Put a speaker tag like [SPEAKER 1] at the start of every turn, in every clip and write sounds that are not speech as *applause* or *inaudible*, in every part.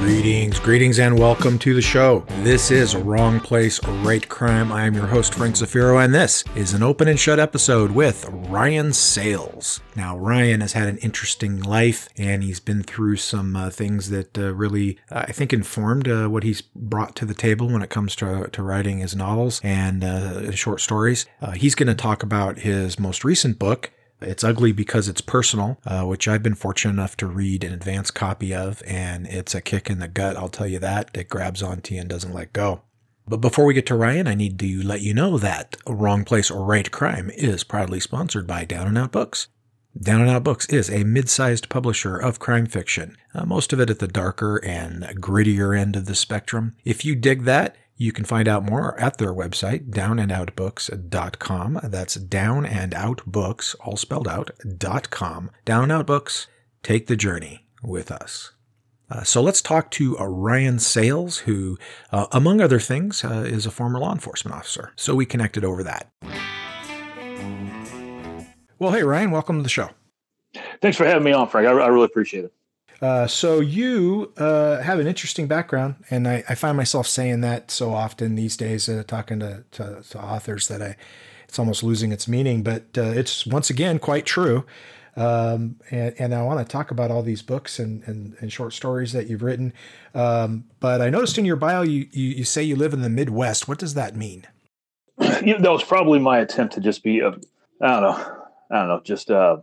[SPEAKER 1] Greetings, greetings, and welcome to the show. This is Wrong Place, Right Crime. I am your host, Frank Zafiro, and this is an open and shut episode with Ryan Sayles. Now, Ryan has had an interesting life, and he's been through some uh, things that uh, really, uh, I think, informed uh, what he's brought to the table when it comes to, to writing his novels and uh, short stories. Uh, he's going to talk about his most recent book, it's ugly because it's personal, uh, which I've been fortunate enough to read an advance copy of, and it's a kick in the gut, I'll tell you that. It grabs onto you and doesn't let go. But before we get to Ryan, I need to let you know that Wrong Place or Right Crime is proudly sponsored by Down and Out Books. Down and Out Books is a mid sized publisher of crime fiction, uh, most of it at the darker and grittier end of the spectrum. If you dig that, you can find out more at their website, downandoutbooks.com. That's downandoutbooks, all spelled out, dot .com. Down Out Books, take the journey with us. Uh, so let's talk to uh, Ryan Sayles, who, uh, among other things, uh, is a former law enforcement officer. So we connected over that. Well, hey, Ryan, welcome to the show.
[SPEAKER 2] Thanks for having me on, Frank. I, I really appreciate it.
[SPEAKER 1] Uh, so you uh, have an interesting background, and I, I, find myself saying that so often these days, uh, talking to, to, to, authors that I, it's almost losing its meaning. But uh, it's once again quite true. Um, and, and, I want to talk about all these books and, and, and short stories that you've written. Um, but I noticed in your bio you, you, you say you live in the Midwest. What does that mean? *clears throat*
[SPEAKER 2] You know, that was probably my attempt to just be a, I don't know, I don't know, just uh,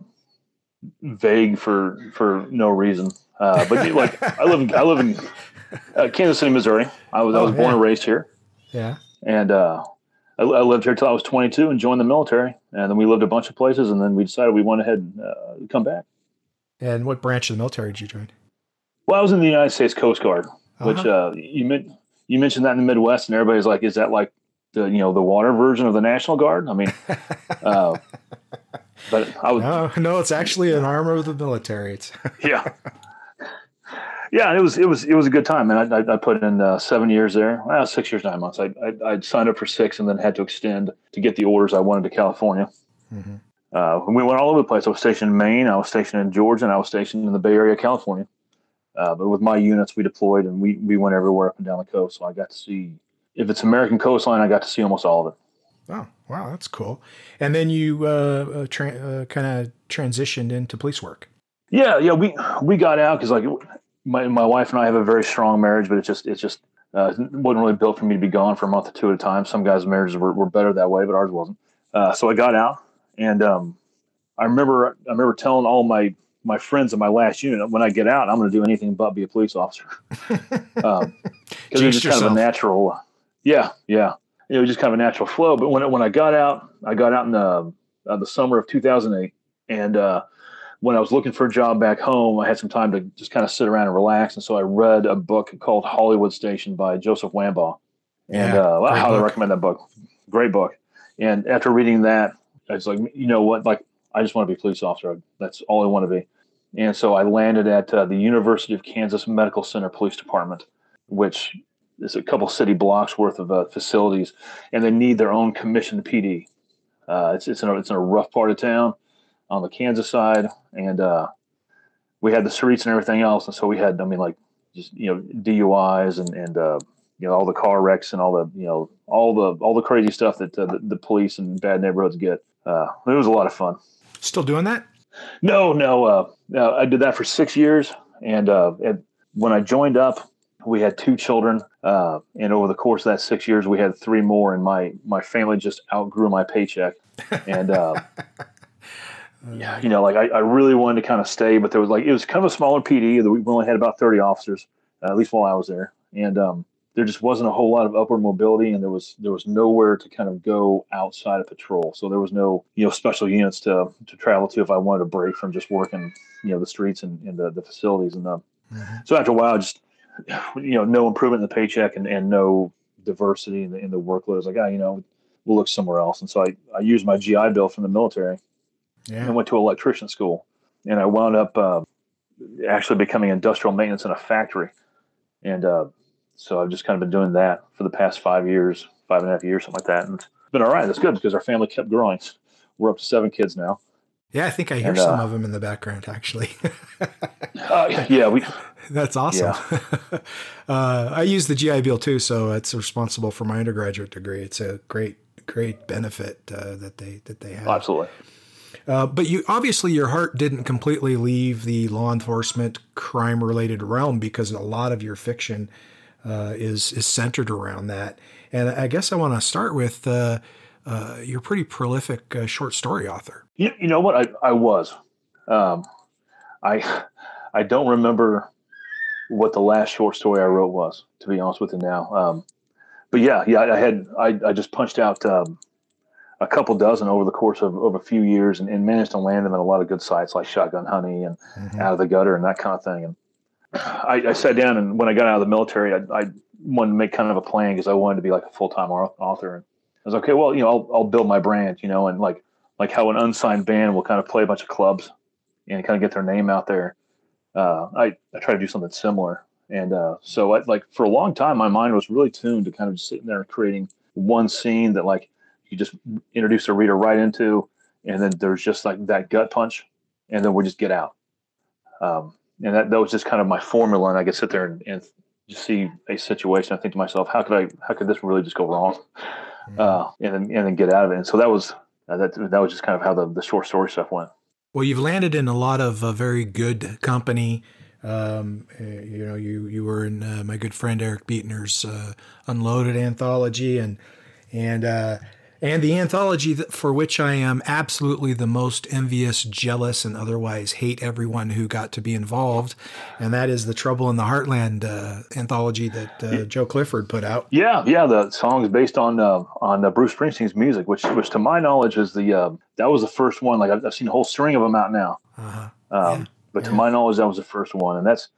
[SPEAKER 2] vague for for no reason. Uh, but like I live in I live in uh, Kansas City, Missouri. I was oh, I was born and raised here.
[SPEAKER 1] Yeah.
[SPEAKER 2] And uh, I, I, lived here till I was 22 and joined the military. And then we lived a bunch of places, and then we decided we went ahead and uh, come back.
[SPEAKER 1] And what branch of the military did you join?
[SPEAKER 2] Well, I was in the United States Coast Guard, uh-huh. which uh, you meant you mentioned that in the Midwest, and everybody's like, "Is that like the you know the water version of the National Guard?" I mean, *laughs* uh, but I was
[SPEAKER 1] no, no, it's actually an arm of the military. It's
[SPEAKER 2] yeah, yeah, it was it was it was a good time, and I, I, I put in uh, seven years there, well, six years nine months. I, I would signed up for six, and then had to extend to get the orders I wanted to California. Mm-hmm. Uh, we went all over the place. I was stationed in Maine, I was stationed in Georgia, and I was stationed in the Bay Area, California. Uh, but with my units, we deployed and we we went everywhere up and down the coast. So I got to see if it's American coastline, I got to see almost all of it.
[SPEAKER 1] Oh, wow, that's cool. And then you uh, uh tra- uh, kind of transitioned into police work.
[SPEAKER 2] Yeah, yeah, we we got out because like my my wife and I have a very strong marriage, but it's just it's just uh, wasn't really built for me to be gone for a month or two at a time. Some guys' marriages were, were better that way, but ours wasn't. Uh, so I got out, and um, I remember I remember telling all my my friends in my last unit when I get out, I'm going to do anything but be a police officer because *laughs* um, it's just yourself. kind of a natural. Yeah, yeah, it was just kind of a natural flow. But when when I got out, I got out in the uh, the summer of 2008, and uh, when I was looking for a job back home, I had some time to just kind of sit around and relax. And so I read a book called Hollywood Station by Joseph Wambaugh. And yeah, uh, I highly book. recommend that book. Great book. And after reading that, I was like, you know what? Like, I just want to be a police officer. That's all I want to be. And so I landed at uh, the University of Kansas Medical Center Police Department, which is a couple city blocks worth of uh, facilities, and they need their own commissioned PD. Uh, it's it's in, a, it's in a rough part of town on the Kansas side, and uh, we had the streets and everything else. And so we had, I mean, like just you know DUIs and and uh, you know all the car wrecks and all the you know all the all the crazy stuff that uh, the, the, police and bad neighborhoods get. Uh, it was a lot of fun.
[SPEAKER 1] Still doing that?
[SPEAKER 2] No, no. Uh, I did that for six years, and, uh, and when I joined up, we had two children, uh, and over the course of that six years, we had three more. And my my family just outgrew my paycheck, and uh, *laughs* yeah, you know, like I, I really wanted to kind of stay, but there was like it was kind of a smaller PD. We only had about thirty officers, uh, at least while I was there, and um, there just wasn't a whole lot of upward mobility, and there was there was nowhere to kind of go outside of patrol. So there was no you know special units to to travel to if I wanted a break from just working you know the streets and, and the, the facilities and the. Mm-hmm. So after a while, just you know, no improvement in the paycheck and, and no diversity in the in the workload. I was like, ah, you know, we'll look somewhere else. And so I I used my GI Bill from the military yeah. and went to electrician school. And I wound up uh, actually becoming industrial maintenance in a factory. And uh, so I've just kind of been doing that for the past five years, five and a half years, something like that. And it's been all right. That's good because our family kept growing. We're up to seven kids now.
[SPEAKER 1] Yeah, I think I hear
[SPEAKER 2] And,
[SPEAKER 1] some
[SPEAKER 2] uh,
[SPEAKER 1] of them in the background, actually. *laughs*
[SPEAKER 2] Uh, yeah, we *laughs*
[SPEAKER 1] That's awesome. *laughs* uh, I use the GI Bill too, so it's responsible for my undergraduate degree. It's a great, great benefit uh, that they that they have.
[SPEAKER 2] absolutely.
[SPEAKER 1] Uh, but you obviously your heart didn't completely leave the law enforcement crime related realm because a lot of your fiction uh, is is centered around that. And I guess I want to start with uh, uh, you're pretty prolific uh, short story author.
[SPEAKER 2] You, you know what? I, I was. Um, I I don't remember what the last short story I wrote was, to be honest with you now. Um, but yeah, yeah, I had I, I just punched out um, a couple dozen over the course of, of a few years and, and managed to land them at a lot of good sites like Shotgun Honey and
[SPEAKER 1] Mhm.
[SPEAKER 2] Out of the Gutter and that kind of thing. And I, I sat down and when I got out of the military, I, I wanted to make kind of a plan because I wanted to be like a full time author. And I was okay. Well, you know, I'll, I'll build my brand, you know, and like like how an unsigned band will kind of play a bunch of clubs and kind of get their name out there. Uh, I I try to do something similar. And uh, so, I, like for a long time, my mind was really tuned to kind of just sitting there creating one scene that like you just introduce the reader right into, and then there's just like that gut punch, and then we just get out. Um, and that, that was just kind of my formula, and I could sit there and, and just see a situation. I think to myself, how could I, how could this really just go wrong? Uh, and then and then get out of it. And so that was uh, that that was just kind of how the, the short story stuff went.
[SPEAKER 1] Well, you've landed in a lot of uh, very good company. Um, uh, you know, you you were in uh, my good friend Eric Beetner's uh, Unloaded anthology, and and uh, and the anthology that, for which I am absolutely the most envious, jealous, and otherwise hate everyone who got to be involved, and that is the Trouble in the Heartland uh, anthology that uh, Joe Clifford put out.
[SPEAKER 2] Yeah, yeah. The song is based on uh, on uh, Bruce Springsteen's music, which which to my knowledge is the uh, that was the first one. Like I've, I've seen a whole string of them out now.
[SPEAKER 1] Uh-huh.
[SPEAKER 2] Um,
[SPEAKER 1] Yeah,
[SPEAKER 2] but to
[SPEAKER 1] yeah.
[SPEAKER 2] my knowledge, that was the first one, and that's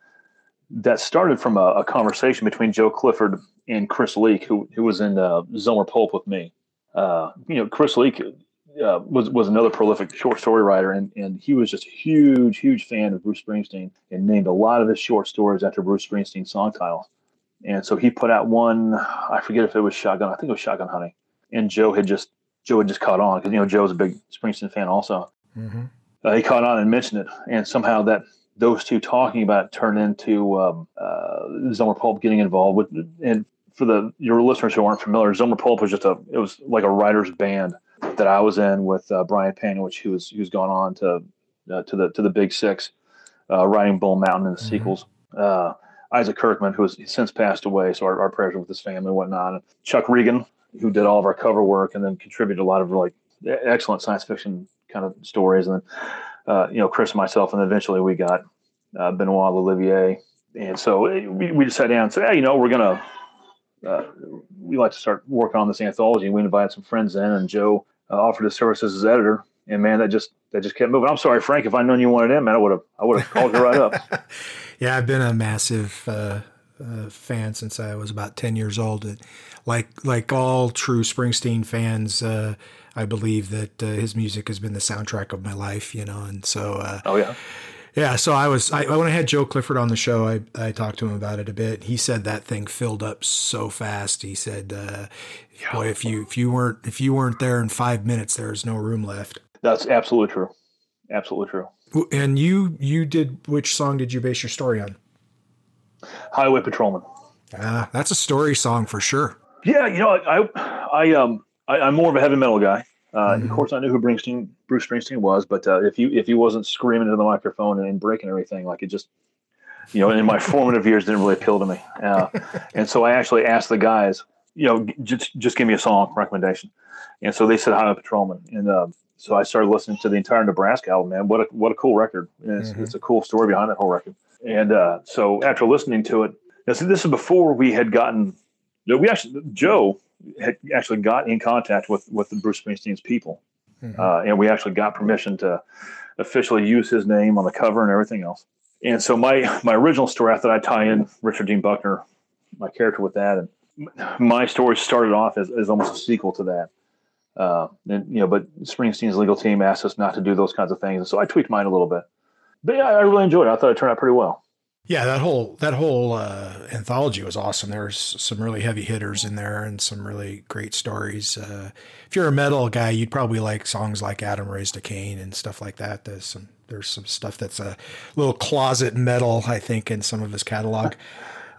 [SPEAKER 2] that started from a, a conversation between Joe Clifford and Chris Leek, who who was in uh, Zelmer Pulp with me. Uh, you know, Chris Leek uh, was was another prolific short story writer, and and he was just a huge, huge fan of Bruce Springsteen, and named a lot of his short stories after Bruce Springsteen song titles. And so he put out one. I forget if it was Shotgun. I think it was Shotgun Honey. And Joe had just Joe had just caught on because you know Joe's a big Springsteen fan also
[SPEAKER 1] hmm
[SPEAKER 2] uh, he caught on and mentioned it, and somehow that those two talking about it turned into um, uh, Pulp getting involved with. And for the your listeners who aren't familiar, Zelmer Pulp was just a it was like a writers band that I was in with uh, Brian which he was he's gone on to uh, to the to the Big Six, uh, writing Bull Mountain and the
[SPEAKER 1] Mhm.
[SPEAKER 2] sequels. Uh, Isaac Kirkman, who has since passed away, so our, our prayers are with his family and whatnot. And Chuck Regan, who did all of our cover work and then contributed a lot of like excellent science fiction kind of stories. And then, uh, you know, Chris and myself, and then eventually we got uh, Benoit Lelièvre. And so eh, we, we just sat down and said, hey, you know, we're going to, uh, we like to start working on this anthology. We invited some friends in, and Joe uh, offered his services as editor. And man, that just that just kept moving. I'm sorry, Frank. If I'd known you wanted in, man, I would have I would have *laughs* called you right up. *laughs*
[SPEAKER 1] yeah, I've been a massive uh, uh, fan since I was about ten years old. It- Like like all true Springsteen fans, uh, I believe that uh, his music has been the soundtrack of my life. You know, and so uh,
[SPEAKER 2] Oh yeah,
[SPEAKER 1] yeah. So I was I, when I had Joe Clifford on the show, I I talked to him about it a bit. He said that thing filled up so fast. He said, uh, "Boy, if you if you weren't if you weren't there in five minutes, there was no room left."
[SPEAKER 2] that's absolutely true. Absolutely true.
[SPEAKER 1] And you you did which song did you base your story on?
[SPEAKER 2] Highway Patrolman.
[SPEAKER 1] Ah, that's a story song for sure.
[SPEAKER 2] Yeah, you know, I, I, um, I, I'm more of a heavy metal guy. Uh,
[SPEAKER 1] Mhm.
[SPEAKER 2] Of course, I knew who Springsteen, Bruce Springsteen was, but uh, if you if he wasn't screaming into the microphone and, breaking everything, like it just, you know, in my *laughs* formative years, didn't really appeal to me. Uh, and so I actually asked the guys, you know, just just give me a song recommendation, and so they said Highway Patrolman, and uh, so I started listening to the entire Nebraska album. Man, what a what a cool record! It's,
[SPEAKER 1] Mhm.
[SPEAKER 2] it's a cool story behind that whole record. And uh, so after listening to it, this, this is before we had gotten we actually Joe had actually got in contact with with the Bruce Springsteen's people,
[SPEAKER 1] Mhm.
[SPEAKER 2] uh, and we actually got permission to officially use his name on the cover and everything else. And so my my original story, I thought I'd tie in Richard Dean Buckner, my character with that, and my story started off as, as almost a sequel to that. Uh, and you know, but Springsteen's legal team asked us not to do those kinds of things, and so I tweaked mine a little bit. But yeah, I really enjoyed it. I thought it turned out pretty well.
[SPEAKER 1] Yeah, that whole that whole uh, anthology was awesome. There's some really heavy hitters in there and some really great stories. Uh, if you're a metal guy, you'd probably like songs like "Adam Raised a Cain" and stuff like that. There's some there's some stuff that's a little closet metal, I think, in some of his catalog.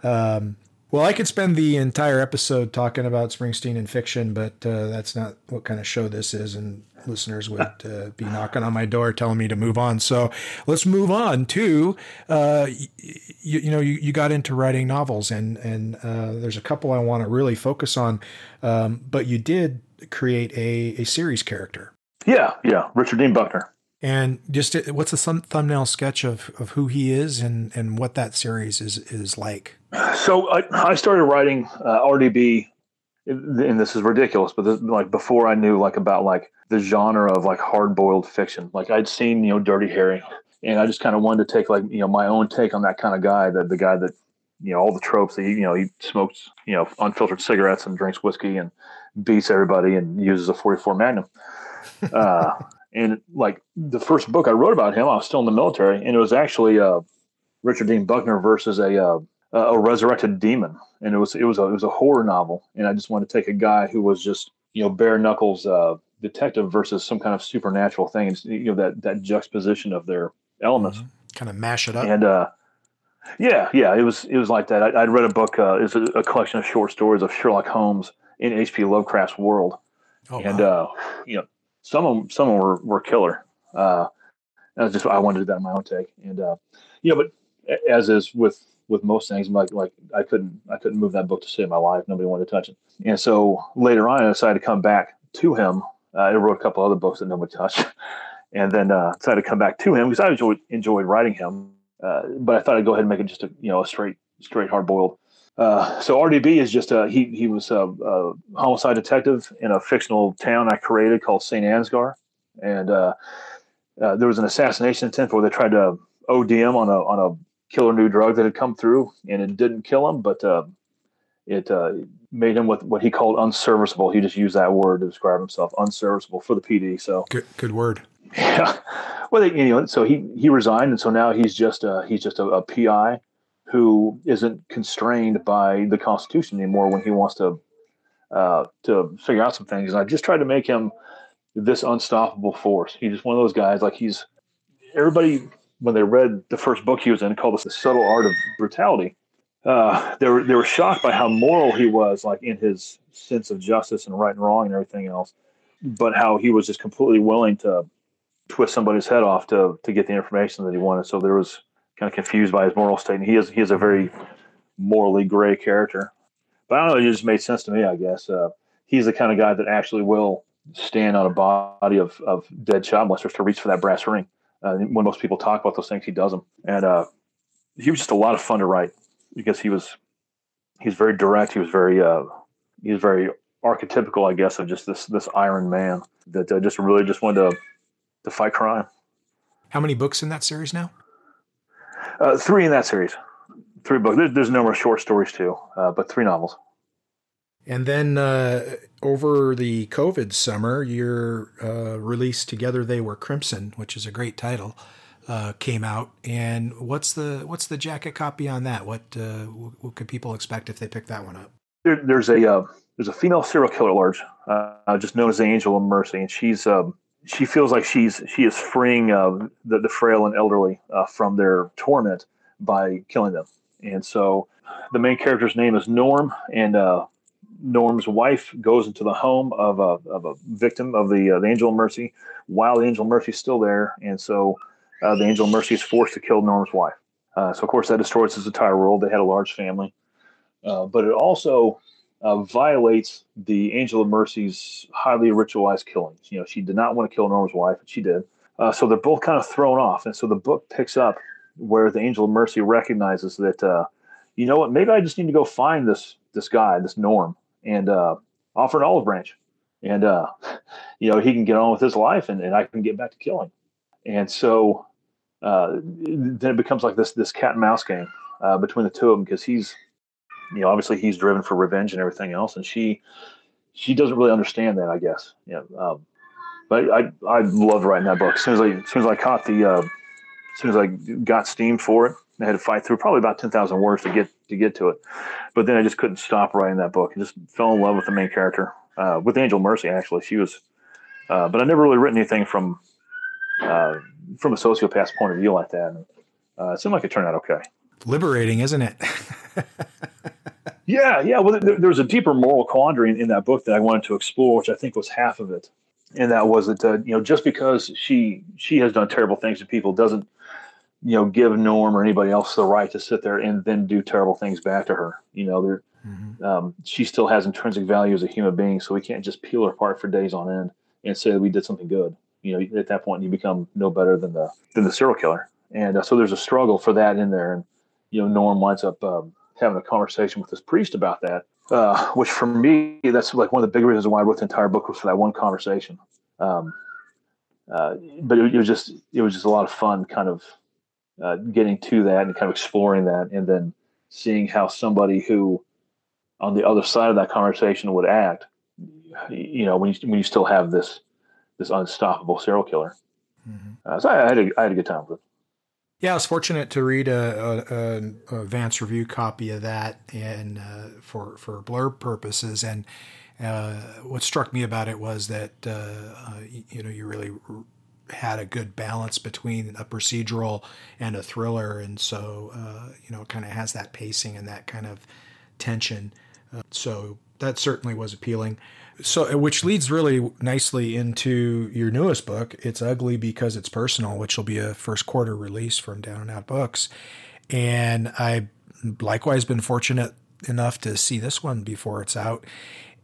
[SPEAKER 1] Um, well, I could spend the entire episode talking about Springsteen and fiction, but uh, that's not what kind of show this is, and listeners would *laughs* uh, be knocking on my door telling me to move on. So let's move on to uh, you, you, know you, you got into writing novels, and and uh, there's a couple I want to really focus on, um, but you did create a, a series character.
[SPEAKER 2] Yeah, yeah, Richard Dean Buckner.
[SPEAKER 1] And just what's the thumb- thumbnail sketch of, of who he is and, and what that series is is like?
[SPEAKER 2] So I, I started writing uh, RDB, and this is ridiculous, but this, like before I knew like about like the genre of like hard boiled fiction. Like I'd seen you know Dirty Harry, and I just kind of wanted to take like you know my own take on that kind of guy, that the guy that you know all the tropes that he, you know he smokes you know unfiltered cigarettes and drinks whiskey and beats everybody and uses a 44 Magnum. *laughs* Uh, and like the first book I wrote about him, I was still in the military, and it was actually uh, Richard Dean Buckner versus a uh, a resurrected demon, and it was it was a it was a horror novel, and I just wanted to take a guy who was just you know bare knuckles uh, detective versus some kind of supernatural thing, and you know that that juxtaposition of their elements, mm-hmm.
[SPEAKER 1] kind of mash it up,
[SPEAKER 2] and uh, yeah, yeah, it was it was like that. I, would read a book, uh, it's a, a, collection of short stories of Sherlock Holmes in H.P. Lovecraft's world, oh, and wow. uh, you know some of them, some of them were, were killer. Uh, I just I wanted to do that in my own take, and uh, you know, but as is with with most things, like like I couldn't I couldn't move that book to save my life. Nobody wanted to touch it, and so later on, I decided to come back to him. Uh, I wrote a couple other books that nobody touched, *laughs* and then uh, decided to come back to him because I enjoyed enjoyed writing him. Uh, but I thought I'd go ahead and make it just a you know a straight straight hard boiled uh, so RDB is just a he he was a, a, homicide detective in a fictional town I created called Saint Ansgar, and uh, uh, there was an assassination attempt where they tried to OD him on a on a killer new drug that had come through, and it didn't kill him, but uh, it uh, made him what what he called unserviceable. He just used that word to describe himself, unserviceable for the PD. So
[SPEAKER 1] good good word.
[SPEAKER 2] Yeah. Well, they, you know, so he he resigned, and so now he's just a, he's just a, a PI who isn't constrained by the Constitution anymore when he wants to uh, to figure out some things. And I just tried to make him this unstoppable force. He's just one of those guys. Like he's everybody when they read the first book he was in called "The Subtle Art of Brutality." Uh, they were they were shocked by how moral he was, like in his sense of justice and right and wrong and everything else, but how he was just completely willing to twist somebody's head off to to get the information that he wanted. So there was kind of confused by his moral state. And he is he is a very morally gray character. But I don't know, it just made sense to me, I guess. Uh, he's the kind of guy that actually will stand on a body of, of dead child molesters to reach for that brass ring. Uh, when most people talk about those things, he does them. And uh, he was just a lot of fun to write because he was he's very direct. He was very uh, he was very archetypical, I guess, of just this this Iron Man that uh, just really just wanted to to fight crime.
[SPEAKER 1] How many books in that series now?
[SPEAKER 2] Uh, three in that series. Three books. There's, there's no more short stories too, uh, but three novels.
[SPEAKER 1] And then uh, over the COVID summer, your uh, release together they were Crimson, which is a great title, uh, came out. And what's the what's the jacket copy on that? What uh, what could people expect if they pick that one up?
[SPEAKER 2] There, there's a uh, there's a female serial killer alert, uh, just known as the Angel of Mercy, and she's um, she feels like she's she is freeing the, the frail and elderly from their torment by killing them. And so the main character's name is Norm, and uh, Norm's wife goes into the home of a, of a victim of the, uh, the Angel of Mercy while the Angel of Mercy is still there. And so uh, the Angel of Mercy is forced to kill Norm's wife. Uh, so, of course, that destroys his entire world. They had a large family. but it also uh, violates the Angel of Mercy's highly ritualized killings. You know, she did not want to kill Norm's wife, but she did. Uh, so they're both kind of thrown off. And so the book picks up where the Angel of Mercy recognizes that, uh, you know what, maybe I just need to go find this this guy, this Norm, and uh, offer an olive branch. And, uh, *laughs* you know, he can get on with his life and, and I can get back to killing. And so uh, then it becomes like this this cat and mouse game between the two of them because he's you know, obviously he's driven for revenge and everything else, and she she doesn't really understand that, I guess. Yeah, um, but I I loved writing that book. As soon as I as soon as I caught the uh, as soon as I got steam for it, I had to fight through probably about ten thousand words to get to get to it, but then I just couldn't stop writing that book. I just fell in love with the main character, uh, with Angel Mercy. Actually, she was, uh, but I never really written anything from uh, from a sociopath's point of view like that. And, uh, it seemed like it turned out okay.
[SPEAKER 1] Liberating, isn't it? *laughs*
[SPEAKER 2] yeah, yeah. Well, there, there, was a deeper moral quandary in, in, that book that I wanted to explore, which I think was half of it, and that was that uh, you know just because she she has done terrible things to people doesn't you know give Norm or anybody else the right to sit there and then do terrible things back to her. You know, there mm-hmm. um, she still has intrinsic value as a human being, so we can't just peel her apart for days on end and say that we did something good. You know, at that point, you become no better than the than the serial killer, and uh, so there's a struggle for that in there, and you know, Norm winds up um, having a conversation with this priest about that, uh, which for me, that's like one of the big reasons why I wrote the entire book was for that one conversation. Um, uh, but it, it, was just it was just a lot of fun, kind of uh, getting to that and kind of exploring that, and then seeing how somebody who on the other side of that conversation would act. You know, when you when you still have this this unstoppable serial killer. Mm-hmm. Uh, so I, I, had a, I had a good time with it.
[SPEAKER 1] Yeah, I was fortunate to read a, a, a advanced review copy of that, and uh, for for blurb purposes. And uh, what struck me about it was that uh, uh you know you really had a good balance between a procedural and a thriller, and so uh, you know it kind of has that pacing and that kind of tension. Uh, so that certainly was appealing. So which leads really nicely into your newest book it's ugly because it's personal which will be a first quarter release from down and out books. And i likewise been fortunate enough to see this one before it's out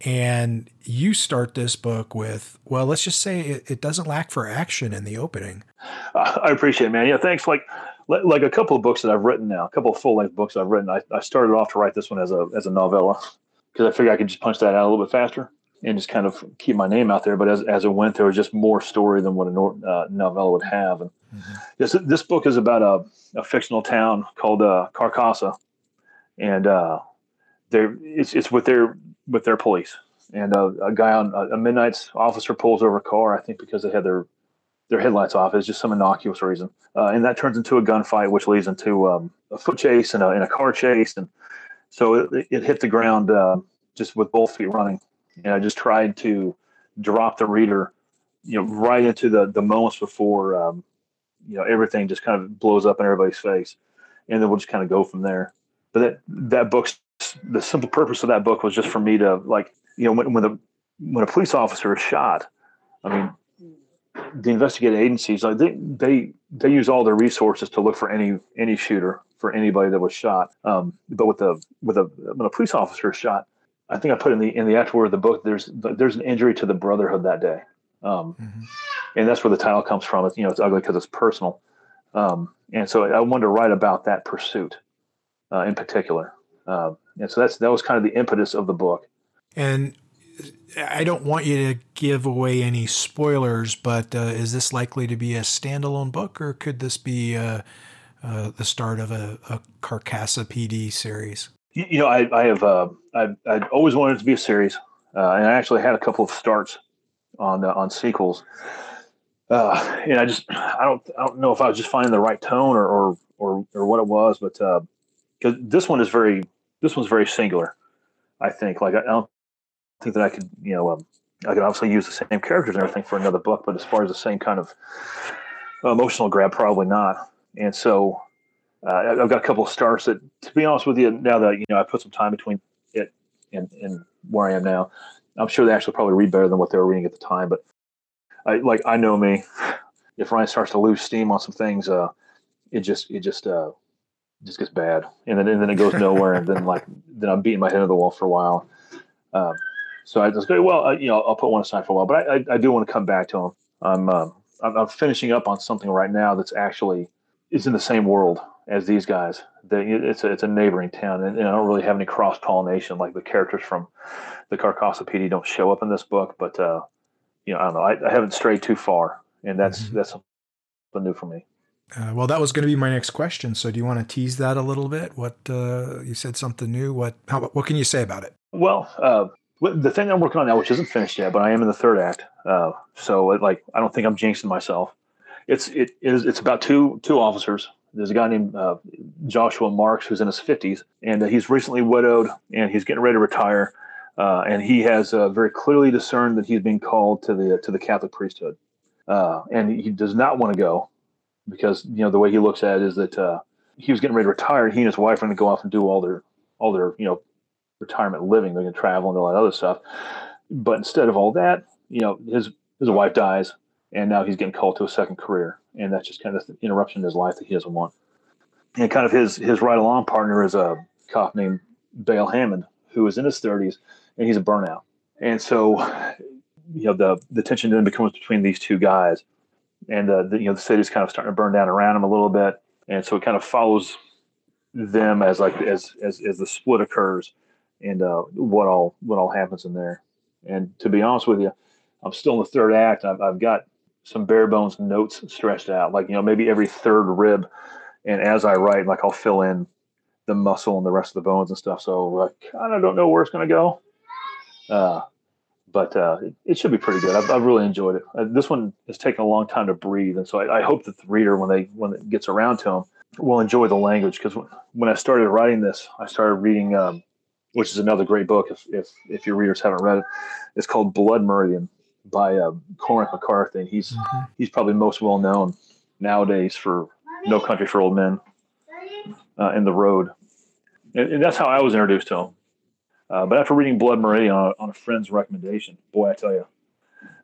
[SPEAKER 1] and you start this book with well let's just say it, it doesn't lack for action in the opening
[SPEAKER 2] i appreciate it man yeah thanks like like a couple of books that i've written now a couple of full-length books i've written I, I started off to write this one as a as a novella because i figured i could just punch that out a little bit faster and just kind of keep my name out there. But as, as it went, there was just more story than what a uh, novella would have. And mm-hmm. this this book is about a, a fictional town called uh, Carcassa, and uh, it's it's with their with their police. And uh, a guy on a midnight's officer pulls over a car. I think because they had their their headlights off. It's just some innocuous reason, uh, and that turns into a gunfight, which leads into um, a foot chase and a, and a car chase. And so it, it hit the ground uh, just with both feet running and I just tried to drop the reader, you know, right into the the moments before, um, you know, everything just kind of blows up in everybody's face, and then we'll just kind of go from there. But that that book's the simple purpose of that book was just for me to like, you know, when when the when a police officer is shot, I mean, the investigative agencies like they they they use all their resources to look for any any shooter for anybody that was shot. Um, but with a with a when a police officer is shot, I think I put in the in the actual word of the book. There's there's an injury to the brotherhood that day, um, mm-hmm. and that's where the title comes from. It's, you know, it's ugly because it's personal, um, and so I wanted to write about that pursuit uh, in particular, uh, and so that's that was kind of the impetus of the book.
[SPEAKER 1] And I don't want you to give away any spoilers, but uh, is this likely to be a standalone book, or could this be uh, uh, the start of a, a Carcassa PD series?
[SPEAKER 2] you know, I, I have uh, I I'd always wanted it to be a series, uh, and I actually had a couple of starts on on sequels. Uh, and I just I don't I don't know if I was just finding the right tone or or or, or what it was, but because this one is very this one's very singular. I think like I, don't think that I could you know um, I could obviously use the same characters and everything for another book, but as far as the same kind of emotional grab, probably not. And so uh, I've got a couple of stars that, to be honest with you, now that you know I put some time between it and, and where I am now, I'm sure they actually probably read better than what they were reading at the time. But I like I know me. If Ryan starts to lose steam on some things, uh, it just it just uh, just gets bad, and then and then it goes nowhere, and then like *laughs* then I'm beating my head into the wall for a while. Um, so I just go well, uh, you know, I'll put one aside for a while, but I, I, I do want to come back to them. I'm, um, I'm I'm finishing up on something right now that's actually is in the same world as these guys. it's a, it's a neighboring town, and, and I don't really have any cross pollination like the characters from the Carcassa PD don't show up in this book. But uh, you know, I don't know. I, I haven't strayed too far, and that's mm-hmm. that's something new for me.
[SPEAKER 1] Uh, well, that was going to be my next question. So, do you want to tease that a little bit? What uh, you said something new. What how, what can you say about it?
[SPEAKER 2] Well, uh, the thing I'm working on now, which isn't finished yet, but I am in the third act. Uh, so, it, like, I don't think I'm jinxing myself. It's it is it's about two two officers There's a guy named uh, Joshua Marks who's in his 50s, and he's recently widowed, and he's getting ready to retire. And he has very clearly discerned that he's being called to the to the Catholic priesthood, and he does not want to go because you know the way he looks at it is that uh, he was getting ready to retire. And he and his wife are going to go off and do all their all their you know retirement living. They're going to travel and all that other stuff. But instead of all that, you know, his his wife dies, and now he's getting called to a second career, and that's just kind of the interruption in his life that he doesn't want. And kind of his his ride along partner is a cop named Bale Hammond, who is in his 30s, and he's a burnout. And so, you know, the the tension then becomes between these two guys, and uh, the, you know the city's kind of starting to burn down around them a little bit, and so it kind of follows them as like as as as the split occurs, and uh, what all what all happens in there. And to be honest with you, I'm still in the third act. I've, I've got some bare bones notes stretched out, like you know maybe every third rib, and as I write, like I'll fill in the muscle and the rest of the bones and stuff. So I kind of don't know where it's going to go. Uh, but uh, it, it, should be pretty good. I've, I've really enjoyed it. Uh, this one has taken a long time to breathe, and so I, I, hope that the reader, when they when it gets around to them, will enjoy the language. Because when, when I started writing this, I started reading, um, which is another great book. If, if if your readers haven't read it, it's called Blood Meridian by uh, Cormac McCarthy. He's mm-hmm. he's probably most well known nowadays for No Country for Old Men uh, and The Road, and, and that's how I was introduced to him uh, but after reading Blood Meridian on, on, a friend's recommendation, boy, I tell you,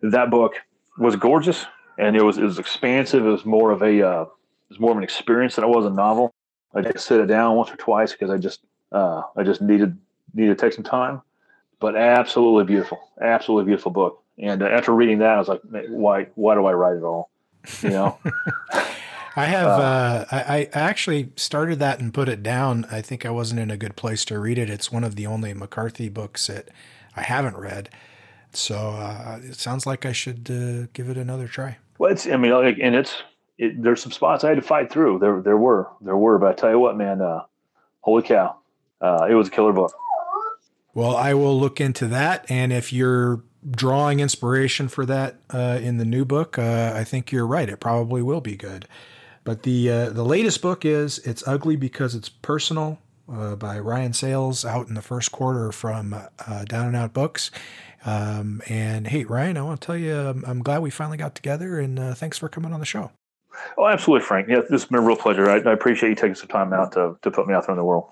[SPEAKER 2] that book was gorgeous and it was it was expansive. It was more of a uh, it was more of an experience than it was a novel. I just sit it down once or twice because I just uh, I just needed needed to take some time. But absolutely beautiful, absolutely beautiful book. And uh, after reading that, I was like, why why do I write it all? You know. *laughs*
[SPEAKER 1] I have. Uh, uh, I, I actually started that and put it down. I think I wasn't in a good place to read it. It's one of the only McCarthy books that I haven't read. So uh, it sounds like I should uh, give it another try.
[SPEAKER 2] Well, it's. I mean, like, and it's. It, there's some spots I had to fight through. There, there were, there were. But I tell you what, man, uh, holy cow, uh, it was a killer book.
[SPEAKER 1] Well, I will look into that, and if you're drawing inspiration for that in the new book, I think you're right. It probably will be good. But the uh, the latest book is "It's Ugly Because It's Personal" uh, by Ryan Sayles, out in the first quarter from uh, Down and Out Books. Um, and hey, Ryan, I want to tell you, I'm, I'm glad we finally got together, and uh, thanks for coming on the show.
[SPEAKER 2] Oh, absolutely, Frank. Yeah, this has been a real pleasure. I, I appreciate you taking some time out to to put me out there in the world.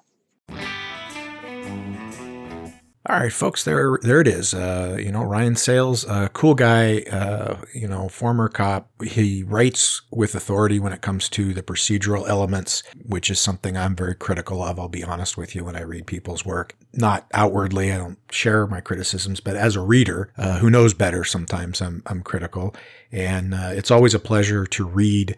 [SPEAKER 1] All right, folks, there there it is. Uh, you know, Ryan Sayles, uh, cool guy, uh, you know, former cop. He writes with authority when it comes to the procedural elements, which is something I'm very critical of. I'll be honest with you when I read people's work. Not outwardly, I don't share my criticisms, but as a reader uh, who knows better, sometimes I'm I'm critical, and uh, it's always a pleasure to read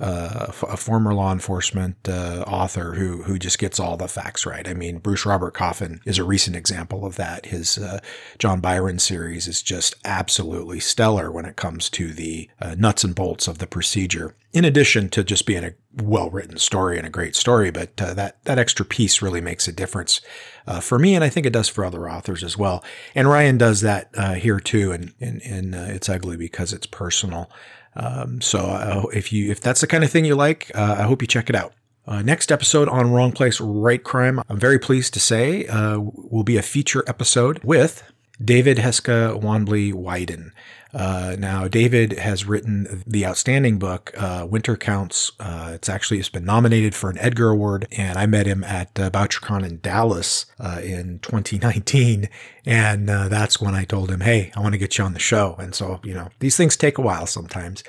[SPEAKER 1] uh, a former law enforcement uh, author who who just gets all the facts right. I mean, Bruce Robert Coffin is a recent example of that. His uh, John Byron series is just absolutely stellar when it comes to the uh, nuts and bolts of the procedure. In addition to just being a well written story and a great story, but uh, that that extra piece really makes a difference uh, for me, and I think it does for other authors as well. And Ryan does that here too, and and, and it's ugly because it's personal. Um, so uh, if you if that's the kind of thing you like, uh, I hope you check it out. Uh, next episode on Wrong Place, Right Crime, I'm very pleased to say uh, will be a feature episode with David Heska Wanbli Weiden. Uh, now, David has written the outstanding book, uh, Winter Counts. Uh, it's actually it's been nominated for an Edgar Award, and I met him at uh, BoucherCon in Dallas uh, in 2019, and uh, that's when I told him, "Hey, I want to get you on the show." And so, you know, these things take a while sometimes.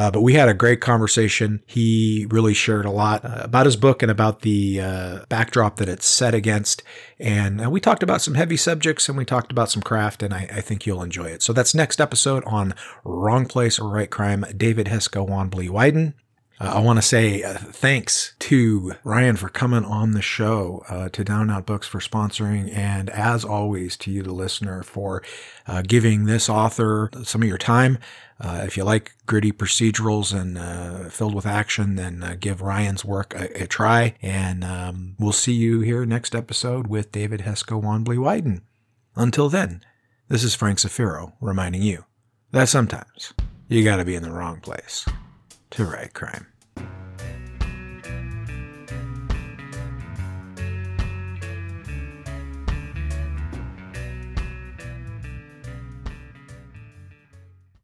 [SPEAKER 1] Uh, but we had a great conversation. He really shared a lot uh, about his book and about the uh, backdrop that it's set against. And uh, we talked about some heavy subjects and we talked about some craft, and I, I think you'll enjoy it. So that's next episode on Wrong Place Right Crime. David Heska Wanbli Weiden. Uh, I want to say uh, thanks to Ryan for coming on the show, uh, to Down Out Books for sponsoring, and as always, to you, the listener, for uh, giving this author some of your time. Uh, if you like gritty procedurals and uh, filled with action, then give Ryan's work a, a try. And um, we'll see you here next episode with David Heska Wanbli Weiden. Until then, this is Frank Zafiro reminding you that sometimes you got to be in the wrong place to write crime.